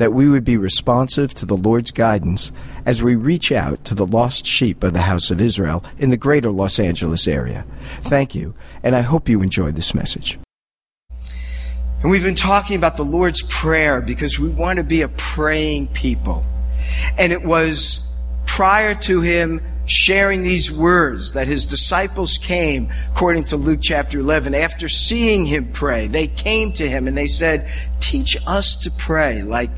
that we would be responsive to the Lord's guidance as we reach out to the lost sheep of the house of Israel in the greater Los Angeles area. Thank you, and I hope you enjoyed this message. And we've been talking about the Lord's Prayer because we want to be a praying people. And it was prior to him sharing these words that his disciples came, according to Luke chapter 11, after seeing him pray. They came to him and they said, Teach us to pray like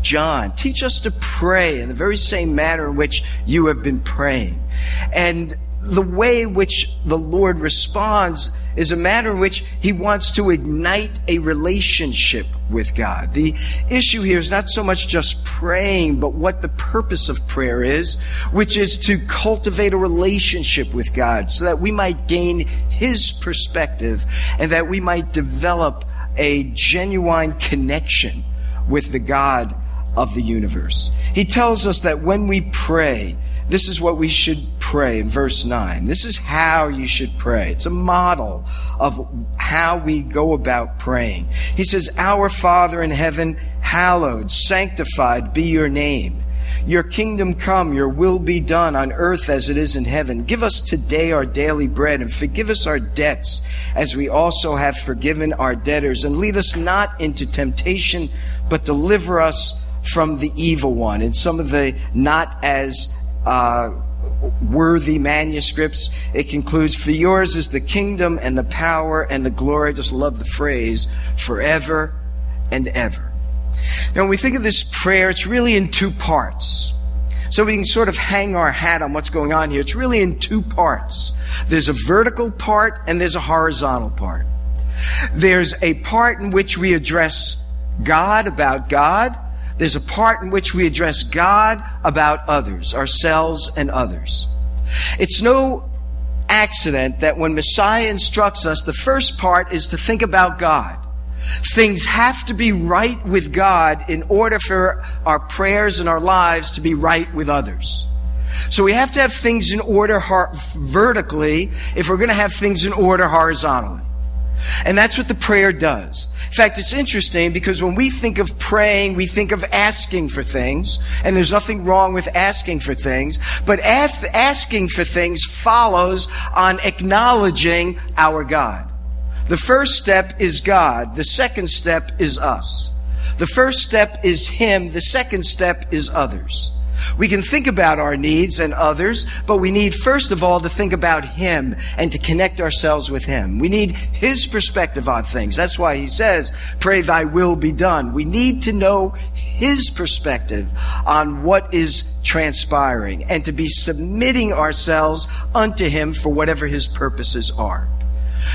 John. Teach us to pray in the very same manner in which you have been praying. And the way which the Lord responds is a matter in which He wants to ignite a relationship with God. The issue here is not so much just praying, but what the purpose of prayer is, which is to cultivate a relationship with God so that we might gain His perspective and that we might develop a genuine connection with the God of the universe. He tells us that when we pray, this is what we should pray in verse 9. This is how you should pray. It's a model of how we go about praying. He says, Our Father in heaven, hallowed, sanctified be your name. Your kingdom come, your will be done on earth as it is in heaven. Give us today our daily bread and forgive us our debts as we also have forgiven our debtors. And lead us not into temptation, but deliver us from the evil one. And some of the not as uh, worthy manuscripts. It concludes, For yours is the kingdom and the power and the glory. I just love the phrase, forever and ever. Now, when we think of this prayer, it's really in two parts. So we can sort of hang our hat on what's going on here. It's really in two parts. There's a vertical part and there's a horizontal part. There's a part in which we address God about God, there's a part in which we address God about others, ourselves and others. It's no accident that when Messiah instructs us, the first part is to think about God. Things have to be right with God in order for our prayers and our lives to be right with others. So we have to have things in order vertically if we're going to have things in order horizontally. And that's what the prayer does. In fact, it's interesting because when we think of praying, we think of asking for things, and there's nothing wrong with asking for things, but asking for things follows on acknowledging our God. The first step is God, the second step is us. The first step is Him, the second step is others. We can think about our needs and others, but we need first of all to think about Him and to connect ourselves with Him. We need His perspective on things. That's why He says, Pray thy will be done. We need to know His perspective on what is transpiring and to be submitting ourselves unto Him for whatever His purposes are.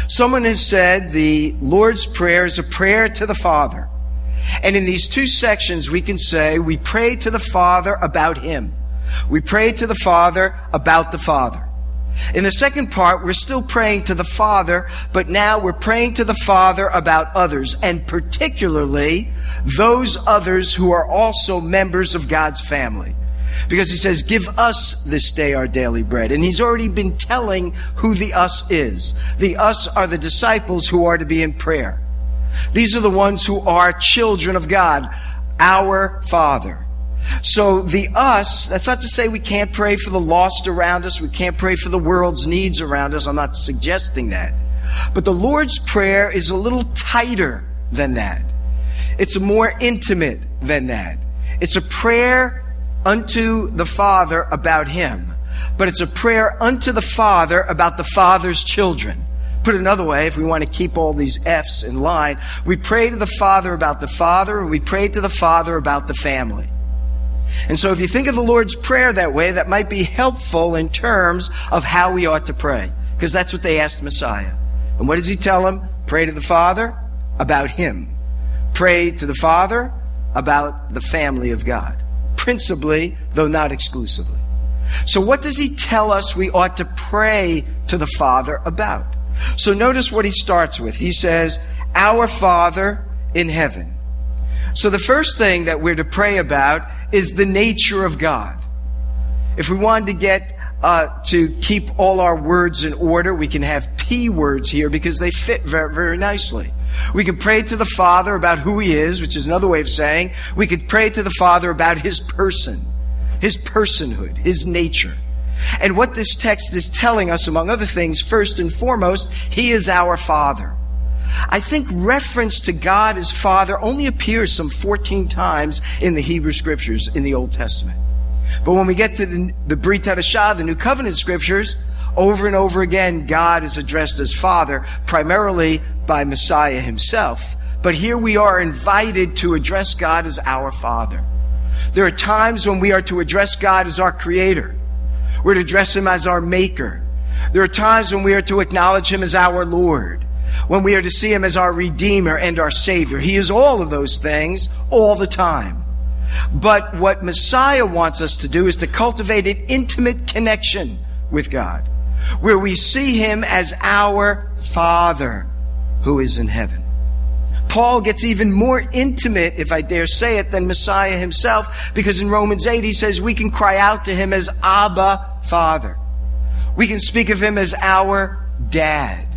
Someone has said the Lord's Prayer is a prayer to the Father. And in these two sections, we can say we pray to the Father about Him. We pray to the Father about the Father. In the second part, we're still praying to the Father, but now we're praying to the Father about others, and particularly those others who are also members of God's family. Because he says, Give us this day our daily bread. And he's already been telling who the us is. The us are the disciples who are to be in prayer. These are the ones who are children of God, our Father. So the us, that's not to say we can't pray for the lost around us, we can't pray for the world's needs around us. I'm not suggesting that. But the Lord's Prayer is a little tighter than that. It's more intimate than that. It's a prayer unto the Father about Him. but it's a prayer unto the Father about the Father's children. Put another way, if we want to keep all these F's in line, we pray to the Father about the Father, and we pray to the Father about the family. And so if you think of the Lord's Prayer that way, that might be helpful in terms of how we ought to pray. Because that's what they asked Messiah. And what does he tell them? Pray to the Father about him. Pray to the Father about the family of God. Principally, though not exclusively. So what does he tell us we ought to pray to the Father about? So notice what he starts with. He says, Our Father in heaven. So the first thing that we're to pray about is the nature of God. If we wanted to get uh, to keep all our words in order, we can have P words here because they fit very, very nicely. We can pray to the Father about who He is, which is another way of saying we could pray to the Father about His person, His personhood, His nature. And what this text is telling us, among other things, first and foremost, He is our Father. I think reference to God as Father only appears some 14 times in the Hebrew Scriptures in the Old Testament. But when we get to the, the Brit Hadashah, the New Covenant Scriptures, over and over again, God is addressed as Father, primarily by Messiah himself. But here we are invited to address God as our Father. There are times when we are to address God as our Creator. We're to address Him as our Maker. There are times when we are to acknowledge Him as our Lord when we are to see him as our Redeemer and our Savior. He is all of those things all the time. But what Messiah wants us to do is to cultivate an intimate connection with God, where we see him as our Father who is in heaven. Paul gets even more intimate, if I dare say it, than Messiah himself, because in Romans 8 he says we can cry out to him as Abba, Father. We can speak of him as our dad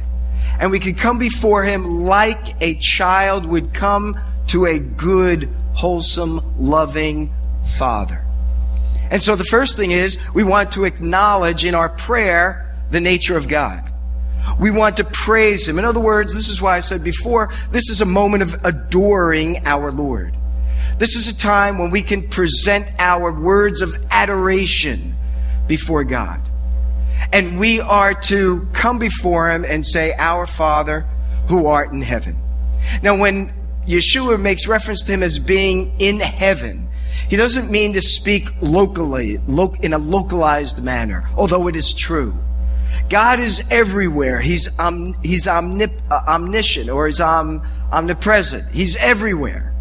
and we can come before Him like a child would come to a good, wholesome, loving Father. And so the first thing is we want to acknowledge in our prayer the nature of God. We want to praise Him. In other words, this is why I said before, this is a moment of adoring our Lord. This is a time when we can present our words of adoration before God. And we are to come before him and say, Our Father who art in heaven. Now, when Yeshua makes reference to him as being in heaven, he doesn't mean to speak locally, in a localized manner, although it is true. God is everywhere. He's, um, he's omnip- uh, omniscient or he's omnipresent. He's everywhere.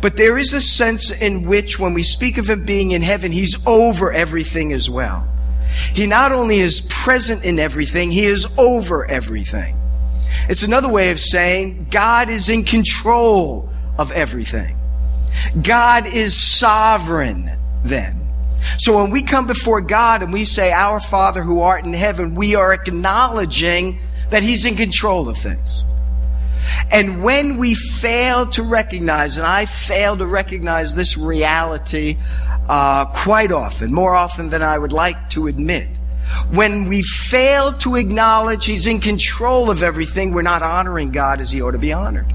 But there is a sense in which when we speak of him being in heaven, he's over everything as well. He not only is present in everything, he is over everything. It's another way of saying God is in control of everything. God is sovereign then. So when we come before God and we say, Our Father who art in heaven, we are acknowledging that He's in control of things. And when we fail to recognize, and I fail to recognize this reality uh, quite often, more often than I would like to admit. When we fail to acknowledge He's in control of everything, we're not honoring God as He ought to be honored.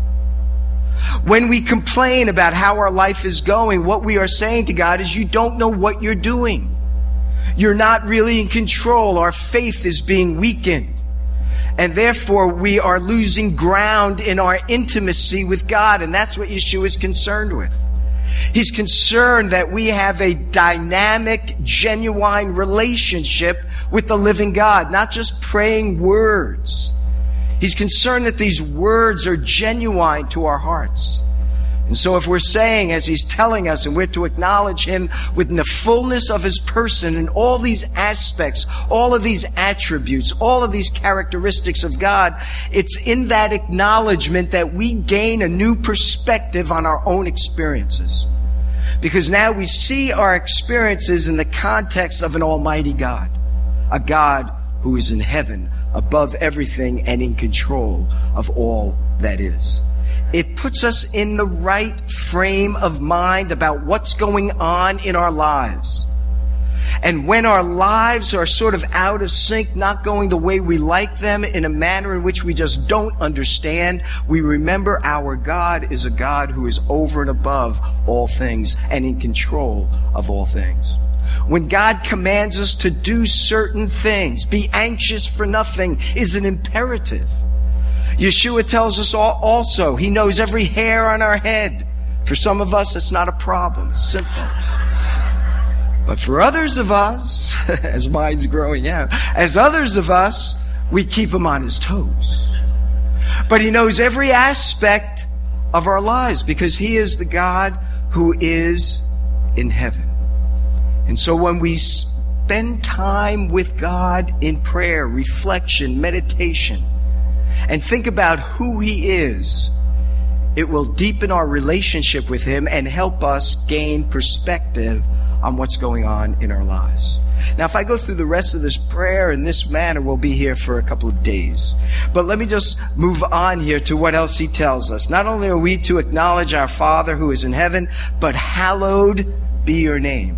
When we complain about how our life is going, what we are saying to God is, You don't know what you're doing. You're not really in control. Our faith is being weakened. And therefore, we are losing ground in our intimacy with God. And that's what Yeshua is concerned with. He's concerned that we have a dynamic, genuine relationship with the living God, not just praying words. He's concerned that these words are genuine to our hearts. And so, if we're saying, as he's telling us, and we're to acknowledge him within the fullness of his person and all these aspects, all of these attributes, all of these characteristics of God, it's in that acknowledgement that we gain a new perspective on our own experiences. Because now we see our experiences in the context of an almighty God, a God who is in heaven, above everything, and in control of all that is. It puts us in the right frame of mind about what's going on in our lives. And when our lives are sort of out of sync, not going the way we like them, in a manner in which we just don't understand, we remember our God is a God who is over and above all things and in control of all things. When God commands us to do certain things, be anxious for nothing is an imperative. Yeshua tells us also, He knows every hair on our head. For some of us, it's not a problem. It's simple. But for others of us, as mine's growing out, as others of us, we keep him on his toes. But he knows every aspect of our lives because he is the God who is in heaven. And so when we spend time with God in prayer, reflection, meditation, and think about who he is, it will deepen our relationship with him and help us gain perspective on what's going on in our lives. Now, if I go through the rest of this prayer in this manner, we'll be here for a couple of days. But let me just move on here to what else he tells us. Not only are we to acknowledge our Father who is in heaven, but hallowed be your name.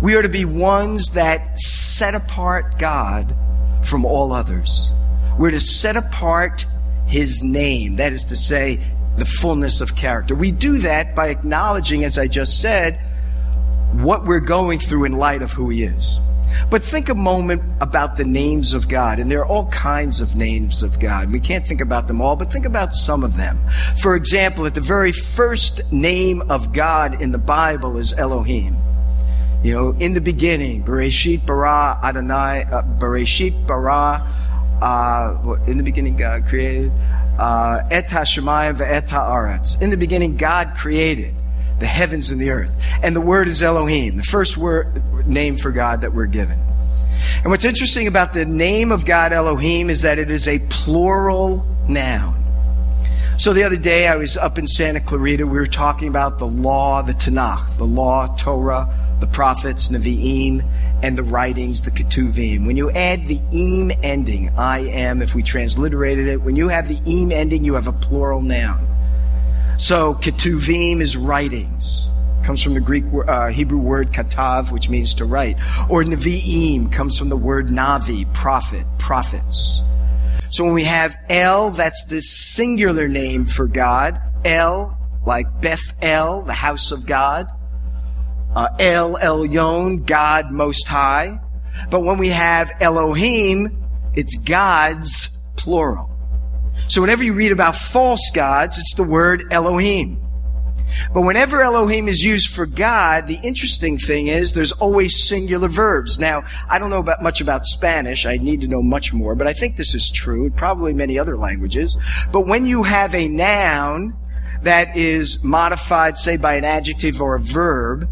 We are to be ones that set apart God from all others. We're to set apart his name. That is to say, the fullness of character. We do that by acknowledging, as I just said, what we're going through in light of who He is. But think a moment about the names of God, and there are all kinds of names of God. We can't think about them all, but think about some of them. For example, at the very first name of God in the Bible is Elohim. You know, in the beginning, Bereshit bara Adonai, uh, Bereshit bara, uh, in the beginning God created, uh, Et HaShemayim ve'et ha'aretz. In the beginning God created the heavens and the earth. And the word is Elohim, the first word name for God that we're given. And what's interesting about the name of God Elohim is that it is a plural noun. So the other day I was up in Santa Clarita. We were talking about the law, the Tanakh, the law, Torah, the prophets, Nevi'im, and the writings, the Ketuvim. When you add the im ending, I am, if we transliterated it, when you have the im ending, you have a plural noun. So ketuvim is writings. Comes from the Greek uh, Hebrew word katav, which means to write. Or nevi'im comes from the word navi, prophet, prophets. So when we have El, that's the singular name for God. El, like Beth El, the house of God. Uh, El Elyon, God Most High. But when we have Elohim, it's God's plural. So whenever you read about false gods, it's the word Elohim. But whenever Elohim is used for God, the interesting thing is there's always singular verbs. Now, I don't know about much about Spanish. I need to know much more, but I think this is true, and probably many other languages. But when you have a noun that is modified, say, by an adjective or a verb,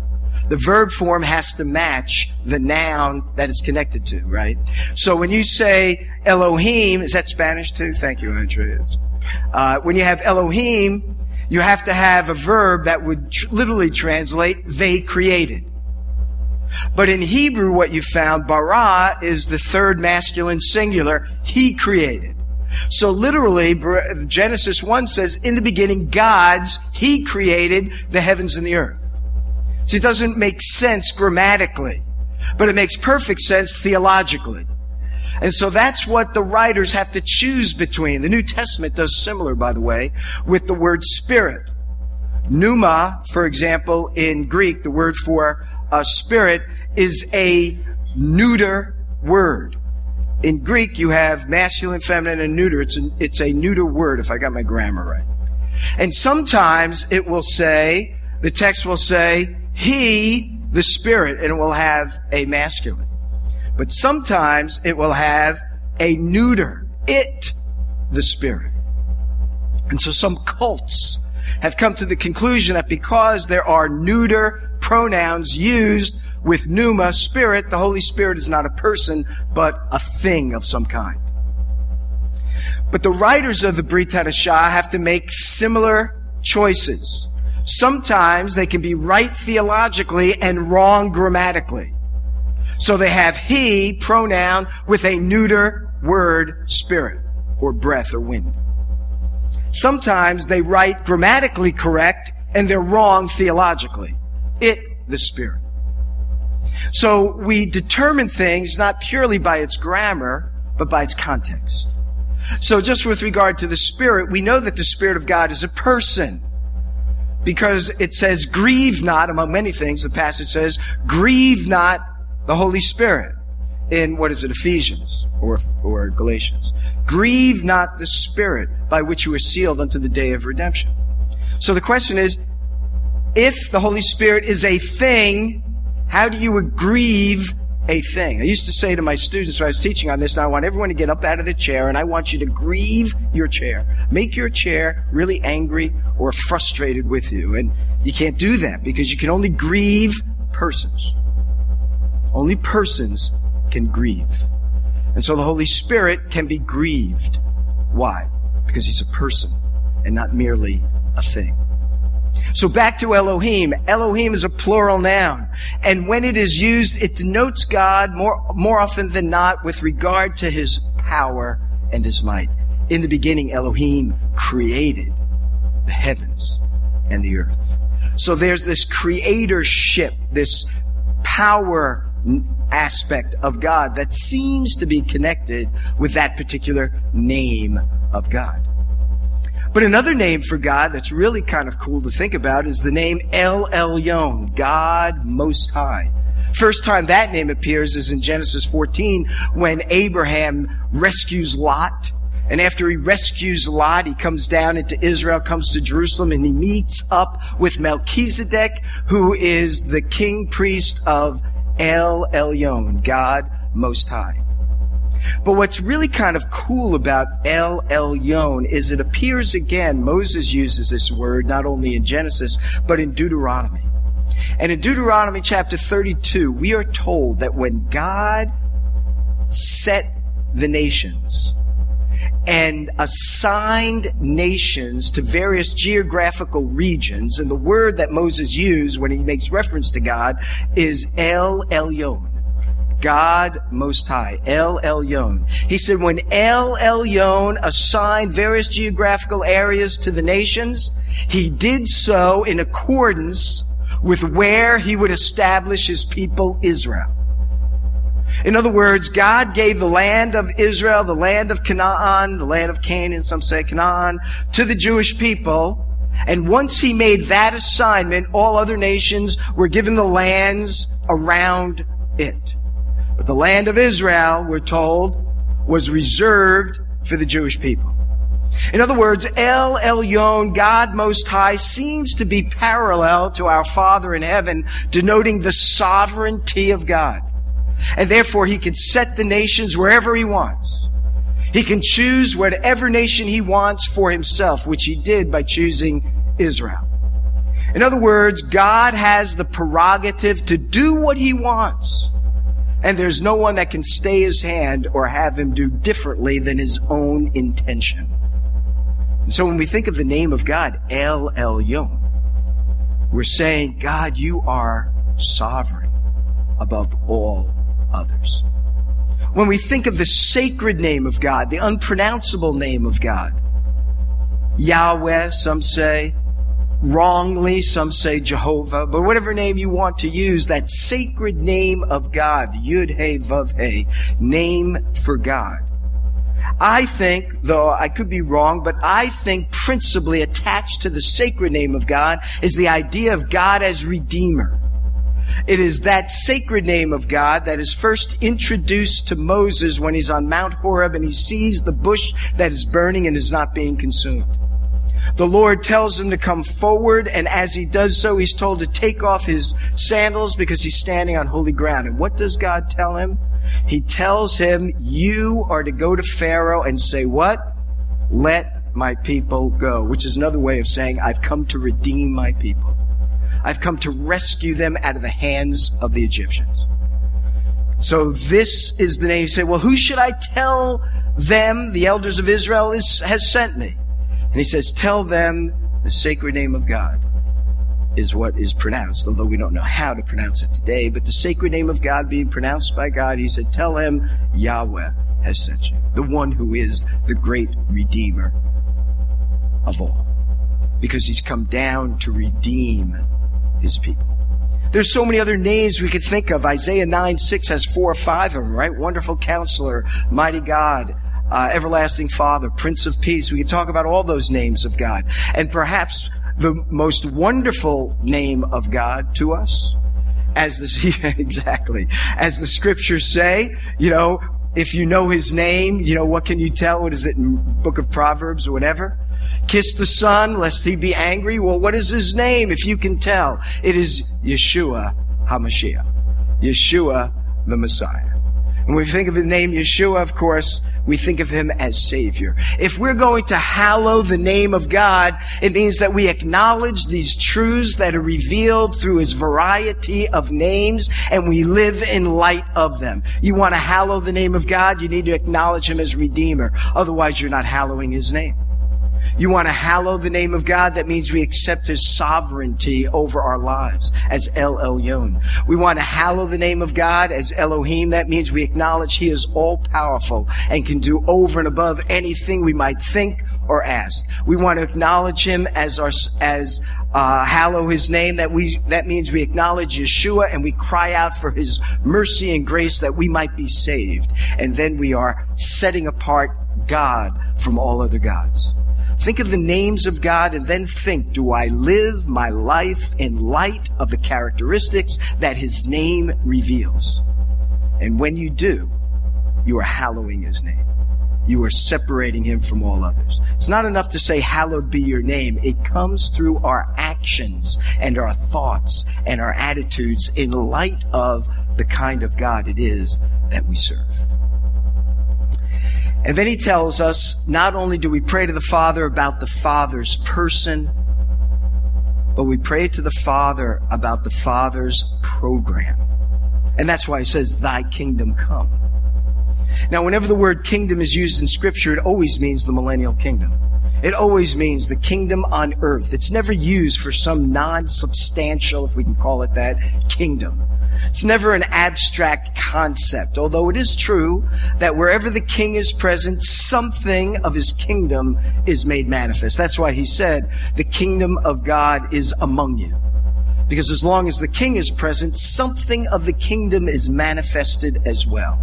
the verb form has to match the noun that it's connected to, right? So when you say Elohim, is that Spanish too? Thank you, Andrea. Uh, when you have Elohim, you have to have a verb that would tr- literally translate, they created. But in Hebrew, what you found, bara, is the third masculine singular, he created. So literally, Genesis 1 says, in the beginning, God's, he created the heavens and the earth. See, it doesn't make sense grammatically, but it makes perfect sense theologically. And so that's what the writers have to choose between. The New Testament does similar, by the way, with the word spirit. Pneuma, for example, in Greek, the word for a spirit is a neuter word. In Greek, you have masculine, feminine, and neuter. It's a, it's a neuter word, if I got my grammar right. And sometimes it will say, the text will say, he, the Spirit, and it will have a masculine. But sometimes it will have a neuter. It, the Spirit. And so some cults have come to the conclusion that because there are neuter pronouns used with pneuma, spirit, the Holy Spirit is not a person, but a thing of some kind. But the writers of the Brit Hadashah have to make similar choices. Sometimes they can be right theologically and wrong grammatically. So they have he pronoun with a neuter word spirit or breath or wind. Sometimes they write grammatically correct and they're wrong theologically. It, the spirit. So we determine things not purely by its grammar, but by its context. So just with regard to the spirit, we know that the spirit of God is a person. because it says, grieve not, among many things, the passage says, grieve not the Holy Spirit in what is it, Ephesians or, or Galatians. Grieve not the Spirit by which you were sealed unto the day of redemption. So the question is, if the Holy Spirit is a thing, how do you grieve a thing? I used to say to my students when I was teaching on this, and I want everyone to get up out of the chair and I want you to grieve your chair. Make your chair really angry or frustrated with you. And you can't do that because you can only grieve persons. Only persons can grieve. And so the Holy Spirit can be grieved. Why? Because he's a person and not merely a thing. So back to Elohim. Elohim is a plural noun. And when it is used, it denotes God more, more often than not with regard to his power and his might. In the beginning, Elohim created the heavens and the earth. So there's this creatorship, this power aspect of God that seems to be connected with that particular name of God. But another name for God that's really kind of cool to think about is the name El Elyon, God Most High. First time that name appears is in Genesis 14 when Abraham rescues Lot. And after he rescues Lot, he comes down into Israel, comes to Jerusalem, and he meets up with Melchizedek, who is the king priest of El Elyon, God Most High. But what's really kind of cool about El Elyon is it appears again, Moses uses this word not only in Genesis, but in Deuteronomy. And in Deuteronomy chapter 32, we are told that when God set the nations, and assigned nations to various geographical regions. And the word that Moses used when he makes reference to God is El Elyon. God Most High, El Elyon. He said when El Elyon assigned various geographical areas to the nations, he did so in accordance with where he would establish his people Israel. In other words, God gave the land of Israel, the land of Canaan, the land of Canaan, some say Canaan, to the Jewish people. And once he made that assignment, all other nations were given the lands around it. But the land of Israel, we're told, was reserved for the Jewish people. In other words, El Elyon, God Most High, seems to be parallel to our Father in heaven, denoting the sovereignty of God. And therefore, He can set the nations wherever He wants. He can choose whatever nation He wants for Himself, which He did by choosing Israel. In other words, God has the prerogative to do what He wants. And there's no one that can stay his hand or have him do differently than his own intention. And so when we think of the name of God, El Elyon, we're saying, God, you are sovereign above all others. When we think of the sacred name of God, the unpronounceable name of God, Yahweh, some say, wrongly, some say Jehovah, but whatever name you want to use, that sacred name of God, Yud He Vav He, name for God. I think, though I could be wrong, but I think principally attached to the sacred name of God is the idea of God as Redeemer. It is that sacred name of God that is first introduced to Moses when he's on Mount Horeb and he sees the bush that is burning and is not being consumed. The Lord tells him to come forward, and as he does so, he's told to take off his sandals because he's standing on holy ground. And what does God tell him? He tells him, You are to go to Pharaoh and say, What? Let my people go, which is another way of saying, I've come to redeem my people. I've come to rescue them out of the hands of the Egyptians. So this is the name. You say, well, who should I tell them, the elders of Israel, is, has sent me? And he says, Tell them the sacred name of God is what is pronounced, although we don't know how to pronounce it today. But the sacred name of God being pronounced by God, he said, Tell him Yahweh has sent you, the one who is the great Redeemer of all. Because he's come down to redeem his people. There's so many other names we could think of. Isaiah 9 6 has four or five of them, right? Wonderful counselor, mighty God, uh, everlasting Father, Prince of Peace. We could talk about all those names of God. And perhaps the most wonderful name of God to us. As the, exactly, as the scriptures say, you know, if you know his name, you know, what can you tell? What is it in book of Proverbs or whatever? Kiss the son lest he be angry. Well, what is his name if you can tell? It is Yeshua HaMashiach. Yeshua the Messiah. When we think of the name Yeshua, of course, we think of him as Savior. If we're going to hallow the name of God, it means that we acknowledge these truths that are revealed through his variety of names and we live in light of them. You want to hallow the name of God, you need to acknowledge him as Redeemer. Otherwise, you're not hallowing his name. You want to hallow the name of God? That means we accept His sovereignty over our lives as El Elyon. We want to hallow the name of God as Elohim. That means we acknowledge He is all powerful and can do over and above anything we might think or ask. We want to acknowledge Him as our, as, uh, hallow His name. That we, that means we acknowledge Yeshua and we cry out for His mercy and grace that we might be saved. And then we are setting apart God from all other gods. Think of the names of God and then think, do I live my life in light of the characteristics that His name reveals? And when you do, you are hallowing His name. You are separating Him from all others. It's not enough to say, hallowed be your name. It comes through our actions and our thoughts and our attitudes in light of the kind of God it is that we serve. And then he tells us not only do we pray to the Father about the Father's person, but we pray to the Father about the Father's program. And that's why he says, Thy kingdom come. Now, whenever the word kingdom is used in Scripture, it always means the millennial kingdom. It always means the kingdom on earth. It's never used for some non substantial, if we can call it that, kingdom. It's never an abstract concept, although it is true that wherever the king is present, something of his kingdom is made manifest. That's why he said, the kingdom of God is among you. Because as long as the king is present, something of the kingdom is manifested as well.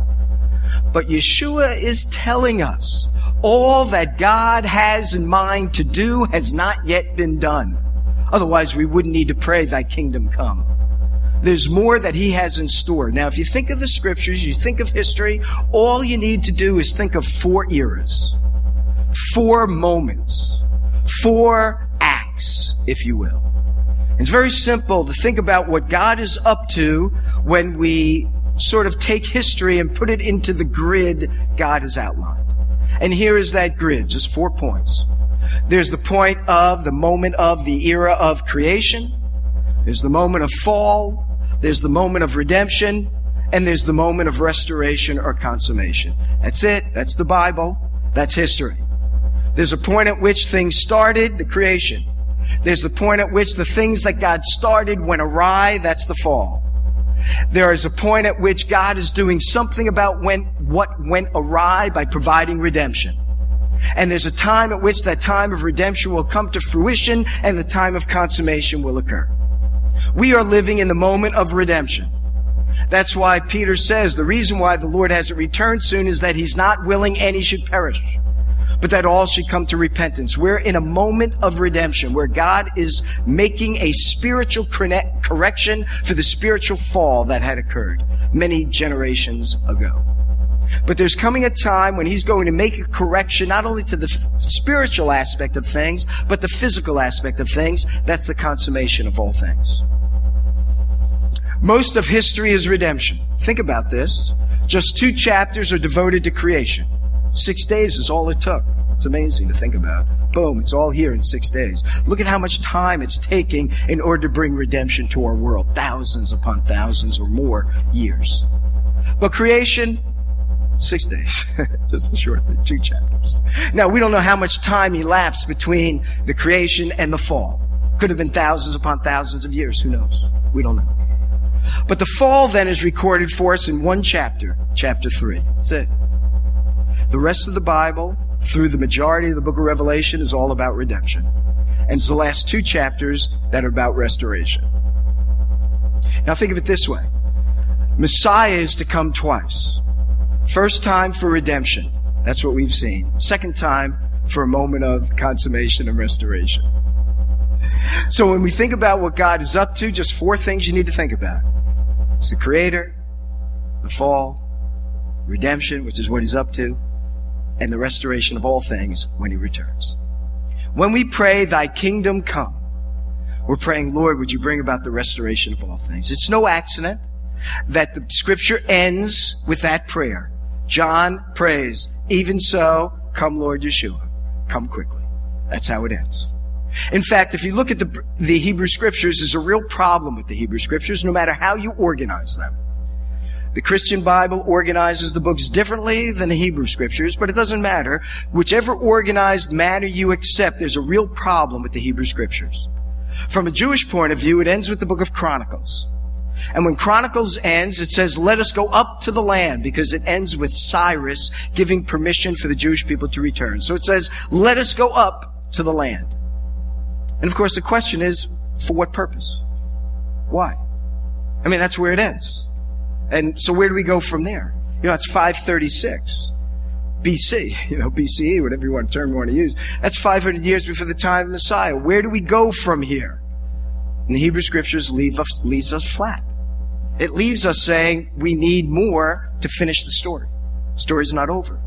But Yeshua is telling us all that God has in mind to do has not yet been done. Otherwise, we wouldn't need to pray, Thy kingdom come. There's more that he has in store. Now, if you think of the scriptures, you think of history, all you need to do is think of four eras, four moments, four acts, if you will. It's very simple to think about what God is up to when we sort of take history and put it into the grid God has outlined. And here is that grid, just four points. There's the point of the moment of the era of creation. There's the moment of fall. There's the moment of redemption, and there's the moment of restoration or consummation. That's it. That's the Bible. That's history. There's a point at which things started, the creation. There's the point at which the things that God started went awry, that's the fall. There is a point at which God is doing something about when, what went awry by providing redemption. And there's a time at which that time of redemption will come to fruition and the time of consummation will occur. We are living in the moment of redemption. That's why Peter says the reason why the Lord hasn't returned soon is that he's not willing any should perish, but that all should come to repentance. We're in a moment of redemption where God is making a spiritual correction for the spiritual fall that had occurred many generations ago. But there's coming a time when he's going to make a correction not only to the f- spiritual aspect of things, but the physical aspect of things. That's the consummation of all things. Most of history is redemption. Think about this. Just two chapters are devoted to creation. Six days is all it took. It's amazing to think about. Boom, it's all here in six days. Look at how much time it's taking in order to bring redemption to our world. Thousands upon thousands or more years. But creation, six days. Just a short two chapters. Now, we don't know how much time elapsed between the creation and the fall. Could have been thousands upon thousands of years. Who knows? We don't know. But the fall then is recorded for us in one chapter, chapter 3. That's it. The rest of the Bible, through the majority of the book of Revelation, is all about redemption. And it's the last two chapters that are about restoration. Now think of it this way Messiah is to come twice. First time for redemption. That's what we've seen. Second time for a moment of consummation and restoration. so when we think about what God is up to, just four things you need to think about. It's the creator, the fall, redemption, which is what he's up to, and the restoration of all things when he returns. When we pray, thy kingdom come, we're praying, Lord, would you bring about the restoration of all things? It's no accident that the scripture ends with that prayer. John prays, even so, come Lord Yeshua. Come quickly. That's how it ends. In fact, if you look at the, the Hebrew scriptures, there's a real problem with the Hebrew scriptures, no matter how you organize them. The Christian Bible organizes the books differently than the Hebrew scriptures, but it doesn't matter. Whichever organized manner you accept, there's a real problem with the Hebrew scriptures. From a Jewish point of view, it ends with the book of Chronicles. And when Chronicles ends, it says, let us go up to the land because it ends with Cyrus giving permission for the Jewish people to return. So it says, let us go up to the land. And of course, the question is, for what purpose? Why? I mean, that's where it ends. And so where do we go from there? You know, it's 536 BC, you know, BCE, whatever you want term you want to use. That's 500 years before the time of Messiah. Where do we go from here? And the Hebrew scriptures leave us, leaves us flat. It leaves us saying we need more to finish the story. The story's not over.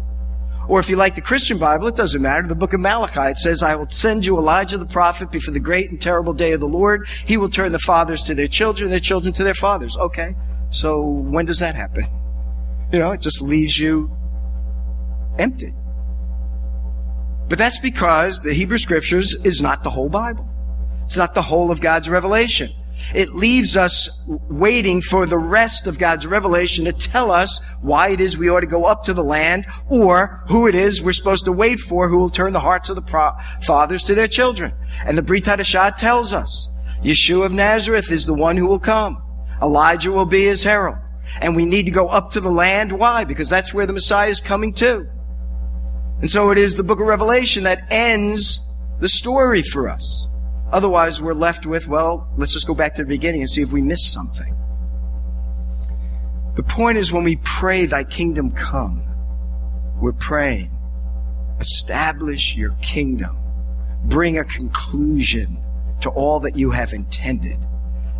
Or if you like the Christian Bible, it doesn't matter. The book of Malachi, it says, I will send you Elijah the prophet before the great and terrible day of the Lord. He will turn the fathers to their children, their children to their fathers. Okay. So when does that happen? You know, it just leaves you empty. But that's because the Hebrew Scriptures is not the whole Bible. It's not the whole of God's revelation. It leaves us waiting for the rest of God's revelation to tell us why it is we ought to go up to the land or who it is we're supposed to wait for who will turn the hearts of the fathers to their children. And the Brit Hadashah tells us Yeshua of Nazareth is the one who will come. Elijah will be his herald. And we need to go up to the land. Why? Because that's where the Messiah is coming to. And so it is the book of Revelation that ends the story for us. Otherwise, we're left with, well, let's just go back to the beginning and see if we missed something. The point is when we pray, Thy kingdom come, we're praying, establish your kingdom, bring a conclusion to all that you have intended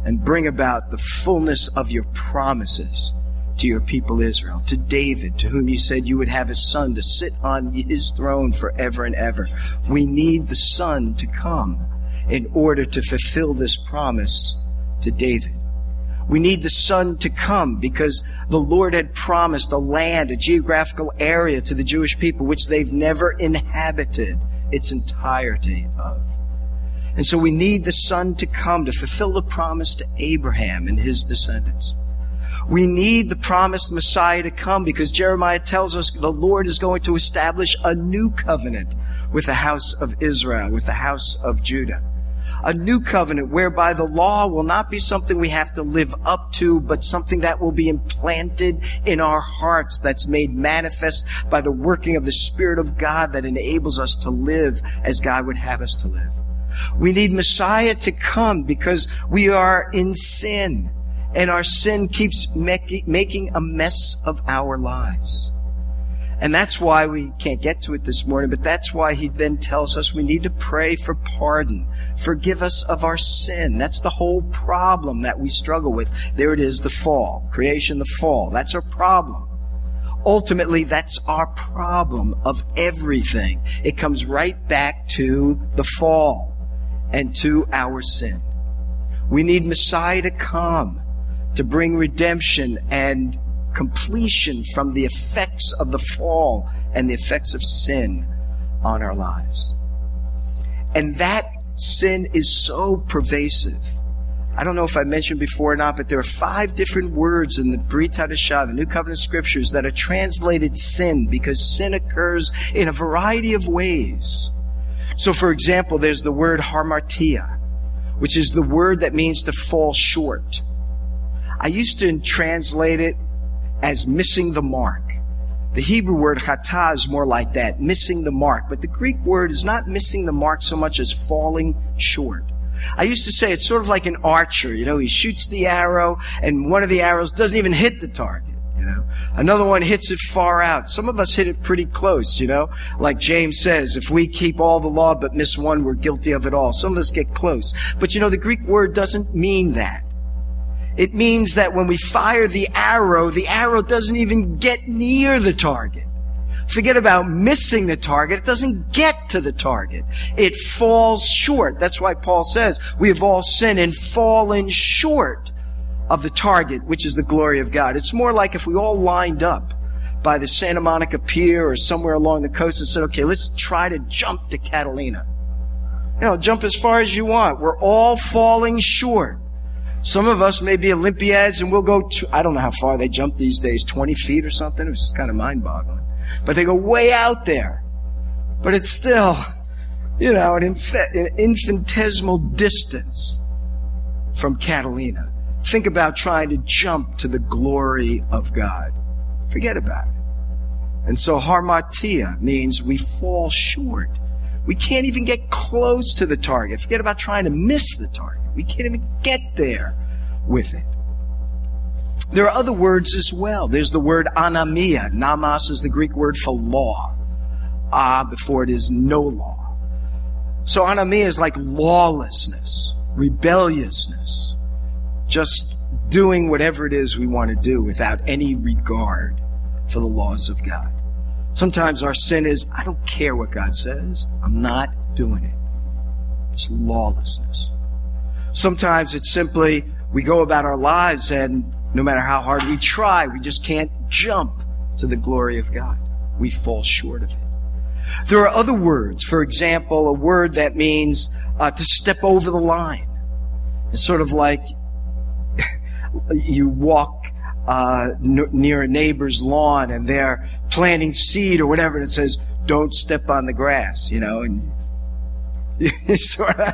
and bring about the fullness of your promises to your people Israel, to David, to whom you said you would have a son to sit on his throne forever and ever. We need the son to come in order to fulfill this promise to David. We need the son to come because the Lord had promised a land, a geographical area to the Jewish people which they've never inhabited its entirety of. And so we need the Son to come to fulfill the promise to Abraham and his descendants. We need the promised Messiah to come because Jeremiah tells us the Lord is going to establish a new covenant with the house of Israel, with the house of Judah. A new covenant whereby the law will not be something we have to live up to, but something that will be implanted in our hearts that's made manifest by the working of the Spirit of God that enables us to live as God would have us to live. We need Messiah to come because we are in sin and our sin keeps making a mess of our lives. And that's why we can't get to it this morning, but that's why he then tells us we need to pray for pardon. Forgive us of our sin. That's the whole problem that we struggle with. There it is, the fall. Creation, the fall. That's our problem. Ultimately, that's our problem of everything. It comes right back to the fall and to our sin. We need Messiah to come to bring redemption and completion from the effects of the fall and the effects of sin on our lives. And that sin is so pervasive. I don't know if I mentioned before or not, but there are five different words in the Brit Hadashah, the New Covenant Scriptures, that are translated sin because sin occurs in a variety of ways. So, for example, there's the word hamartia, which is the word that means to fall short. I used to translate it as missing the mark. The Hebrew word chata is more like that, missing the mark. But the Greek word is not missing the mark so much as falling short. I used to say it's sort of like an archer, you know, he shoots the arrow and one of the arrows doesn't even hit the target. You know. Another one hits it far out. Some of us hit it pretty close, you know. Like James says, if we keep all the law but miss one, we're guilty of it all. Some of us get close. But you know, the Greek word doesn't mean that. It means that when we fire the arrow, the arrow doesn't even get near the target. Forget about missing the target. It doesn't get to the target. It falls short. That's why Paul says we have all sinned and fallen short of the target, which is the glory of God. It's more like if we all lined up by the Santa Monica Pier or somewhere along the coast and said, okay, let's try to jump to Catalina. You know, jump as far as you want. We're all falling short. Some of us may be Olympiads and we'll go to, I don't know how far they jump these days, 20 feet or something. It's just kind of mind boggling. But they go way out there. But it's still, you know, an, an infinitesimal distance from Catalina. Think about trying to jump to the glory of God. Forget about it. And so hamartia means we fall short. We can't even get close to the target. Forget about trying to miss the target. We can't even get there with it. There are other words as well. There's the word anomia. Nomos is the Greek word for law. Ah, before it is no law. So anomia is like lawlessness, rebelliousness, just doing whatever it is we want to do without any regard for the laws of God. Sometimes our sin is, I don't care what God says. I'm not doing it. It's lawlessness. Sometimes it's simply we go about our lives and no matter how hard we try, we just can't jump to the glory of God. We fall short of it. There are other words. For example, a word that means uh, to step over the line. It's sort of like you walk uh, n- near a neighbor's lawn and they're planting seed or whatever, and it says, "Don't step on the grass," you know, and you sort of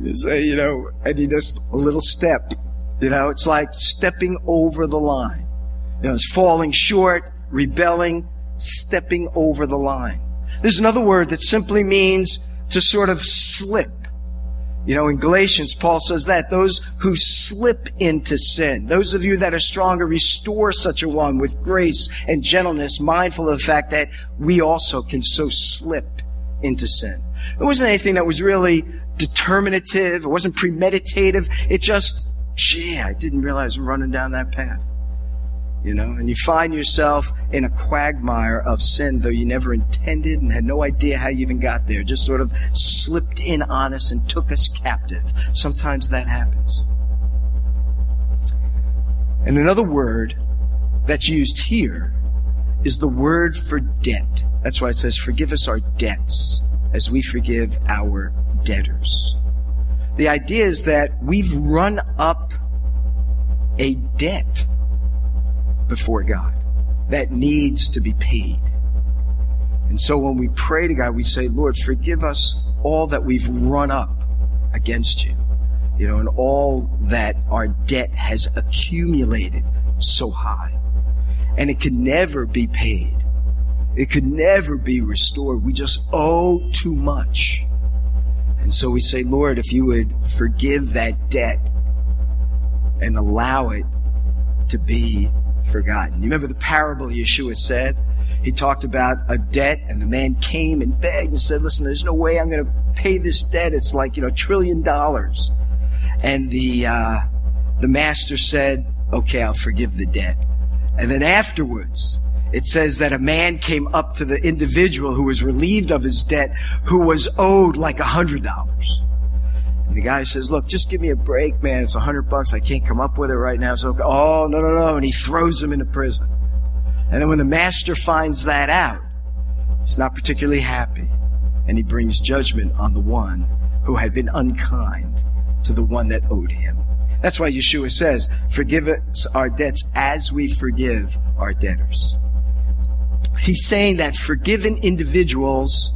you say, you know, and you just a little step, you know, it's like stepping over the line. You know, it's falling short, rebelling, stepping over the line. There's another word that simply means to sort of slip. You know, in Galatians, Paul says that those who slip into sin, those of you that are stronger, restore such a one with grace and gentleness, mindful of the fact that we also can so slip into sin. It wasn't anything that was really determinative. It wasn't premeditative. It just gee, I didn't realize I'm running down that path. You know, and you find yourself in a quagmire of sin, though you never intended and had no idea how you even got there. Just sort of slipped in on us and took us captive. Sometimes that happens. And another word that's used here is the word for debt. That's why it says, Forgive us our debts as we forgive our debtors. The idea is that we've run up a debt before God that needs to be paid. And so when we pray to God, we say, Lord, forgive us all that we've run up against you, you know, and all that our debt has accumulated so high. And it can never be paid. It could never be restored. We just owe too much. And so we say, Lord, if you would forgive that debt and allow it to be forgotten. You remember the parable Yeshua said? He talked about a debt, and the man came and begged and said, Listen, there's no way I'm going to pay this debt. It's like, you know, a trillion dollars. And the, uh, the master said, Okay, I'll forgive the debt. And then afterwards, it says that a man came up to the individual who was relieved of his debt, who was owed like a hundred dollars. The guy says, look, just give me a break, man. It's a hundred bucks. I can't come up with it right now. So, oh, no, no, no. And he throws him into prison. And then when the master finds that out, he's not particularly happy. And he brings judgment on the one who had been unkind to the one that owed him. That's why Yeshua says, forgive us our debts as we forgive our debtors. He's saying that forgiven individuals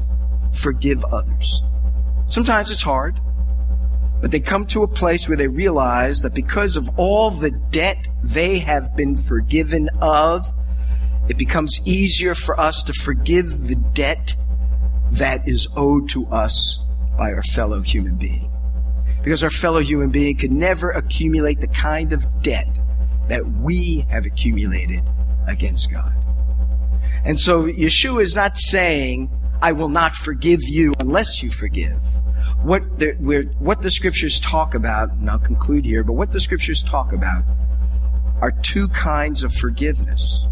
forgive others. Sometimes it's hard, but they come to a place where they realize that because of all the debt they have been forgiven of, it becomes easier for us to forgive the debt that is owed to us by our fellow human being. Because our fellow human being can never accumulate the kind of debt that we have accumulated against God. And so Yeshua is not saying, I will not forgive you unless you forgive. What the, what the scriptures talk about, and I'll conclude here, but what the scriptures talk about are two kinds of forgiveness.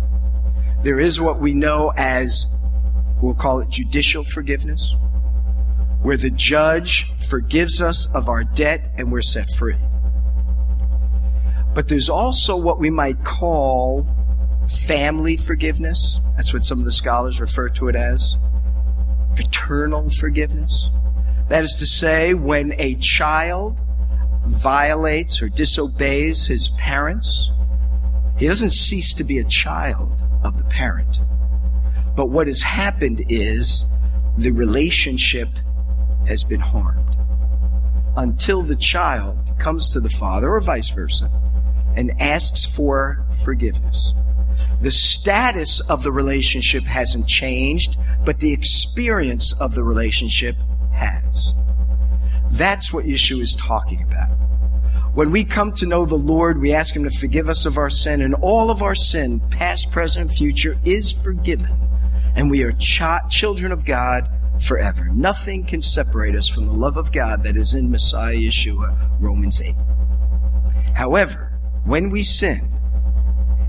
There is what we know as, we'll call it judicial forgiveness, where the judge forgives us of our debt and we're set free. But there's also what we might call family forgiveness. That's what some of the scholars refer to it as. Paternal forgiveness. That is to say, when a child violates or disobeys his parents, he doesn't cease to be a child of the parent. But what has happened is the relationship has been harmed until the child comes to the father or vice versa and asks for forgiveness. The status of the relationship hasn't changed, but the experience of the relationship has. That's what Yeshua is talking about. When we come to know the Lord, we ask Him to forgive us of our sin, and all of our sin, past, present, future, is forgiven. And we are ch- children of God forever. Nothing can separate us from the love of God that is in Messiah Yeshua, Romans 8. However, when we sin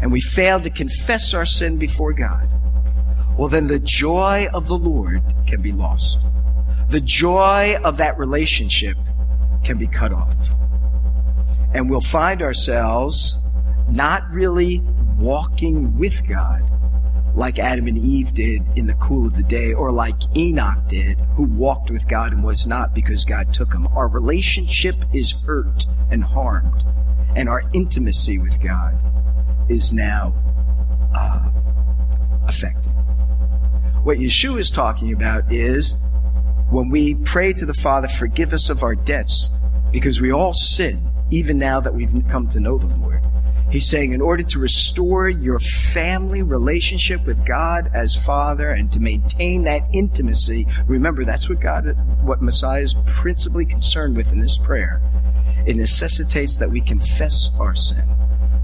and we fail to confess our sin before God, well, then the joy of the Lord can be lost. The joy of that relationship can be cut off. And we'll find ourselves not really walking with God like Adam and Eve did in the cool of the day, or like Enoch did, who walked with God and was not because God took him. Our relationship is hurt and harmed, and our intimacy with God is now uh, affected. What Yeshua is talking about is when we pray to the Father, forgive us of our debts, because we all sin, even now that we've come to know the Lord. He's saying, in order to restore your family relationship with God as Father and to maintain that intimacy, remember that's what God, what Messiah is principally concerned with in this prayer. It necessitates that we confess our sin,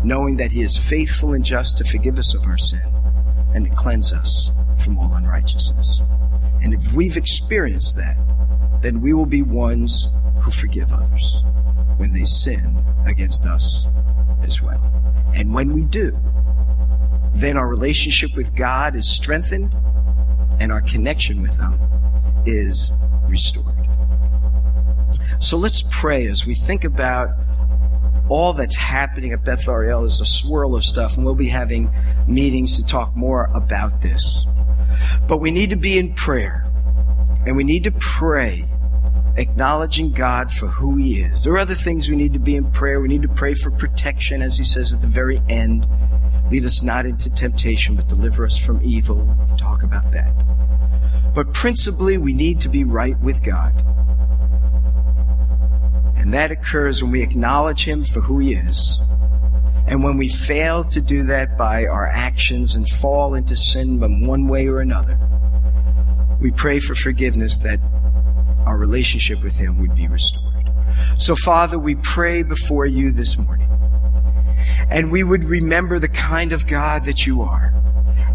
knowing that He is faithful and just to forgive us of our sin and to cleanse us from all unrighteousness. And if we've experienced that, then we will be ones who forgive others when they sin against us as well. And when we do, then our relationship with God is strengthened and our connection with Him is restored. So let's pray as we think about all that's happening at Beth Ariel is a swirl of stuff, and we'll be having meetings to talk more about this. But we need to be in prayer, and we need to pray acknowledging God for who He is. There are other things we need to be in prayer. We need to pray for protection, as He says at the very end. Lead us not into temptation, but deliver us from evil. We'll talk about that. But principally, we need to be right with God. And that occurs when we acknowledge Him for who He is. And when we fail to do that by our actions and fall into sin in one way or another, we pray for forgiveness that our relationship with Him would be restored. So, Father, we pray before you this morning. And we would remember the kind of God that you are,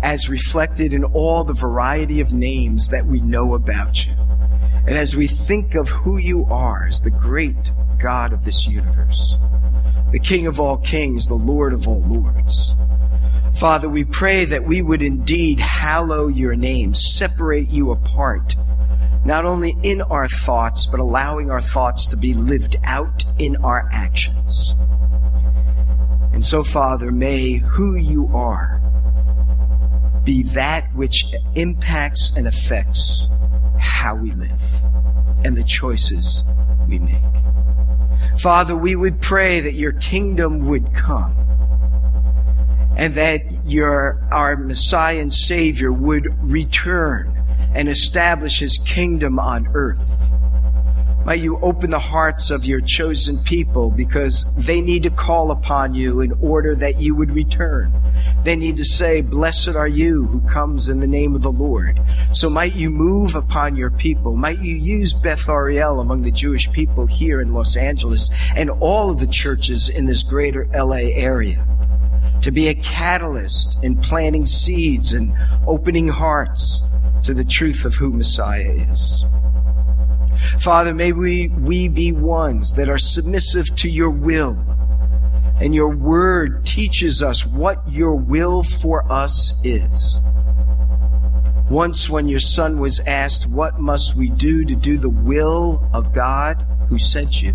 as reflected in all the variety of names that we know about you. And as we think of who you are as the great God of this universe, the King of all kings, the Lord of all lords. Father, we pray that we would indeed hallow your name, separate you apart not only in our thoughts, but allowing our thoughts to be lived out in our actions. And so, Father, may who you are be that which impacts and affects how we live and the choices we make. Father, we would pray that your kingdom would come and that your, our Messiah and Savior would return and establish his kingdom on earth. May you open the hearts of your chosen people because they need to call upon you in order that you would return. They need to say, Blessed are you who comes in the name of the Lord. So might you move upon your people. Might you use Beth Ariel among the Jewish people here in Los Angeles and all of the churches in this greater LA area to be a catalyst in planting seeds and opening hearts to the truth of who Messiah is. Father, may we, we be ones that are submissive to your will. And your word teaches us what your will for us is. Once, when your son was asked, What must we do to do the will of God who sent you?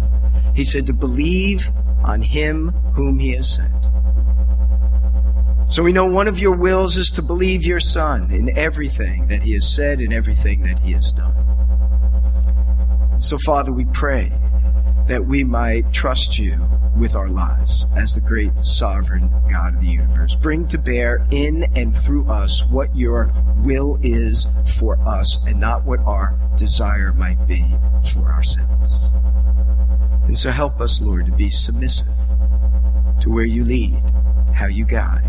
He said, To believe on him whom he has sent. So we know one of your wills is to believe your Son in everything that he has said and everything that he has done. So, Father, we pray that we might trust you with our lives as the great sovereign God of the universe. Bring to bear in and through us what your will is for us and not what our desire might be for ourselves. And so help us, Lord, to be submissive to where you lead, how you guide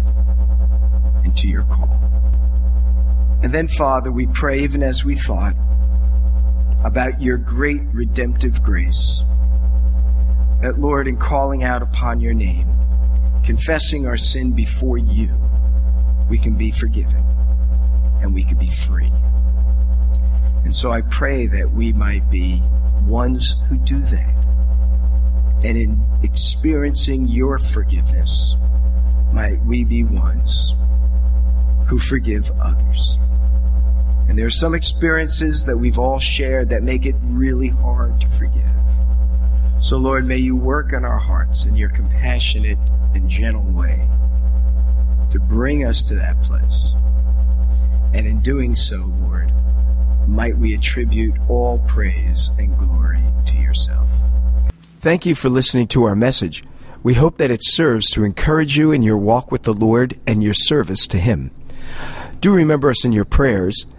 and to your call. And then, Father, we pray, even as we thought about your great redemptive grace, that, Lord, in calling out upon your name, confessing our sin before you, we can be forgiven and we can be free. And so I pray that we might be ones who do that. And in experiencing your forgiveness, might we be ones who forgive others. And there are some experiences that we've all shared that make it really hard to forgive. So, Lord, may you work on our hearts in your compassionate and gentle way to bring us to that place. And in doing so, Lord, might we attribute all praise and glory to yourself. Thank you for listening to our message. We hope that it serves to encourage you in your walk with the Lord and your service to Him. Do remember us in your prayers,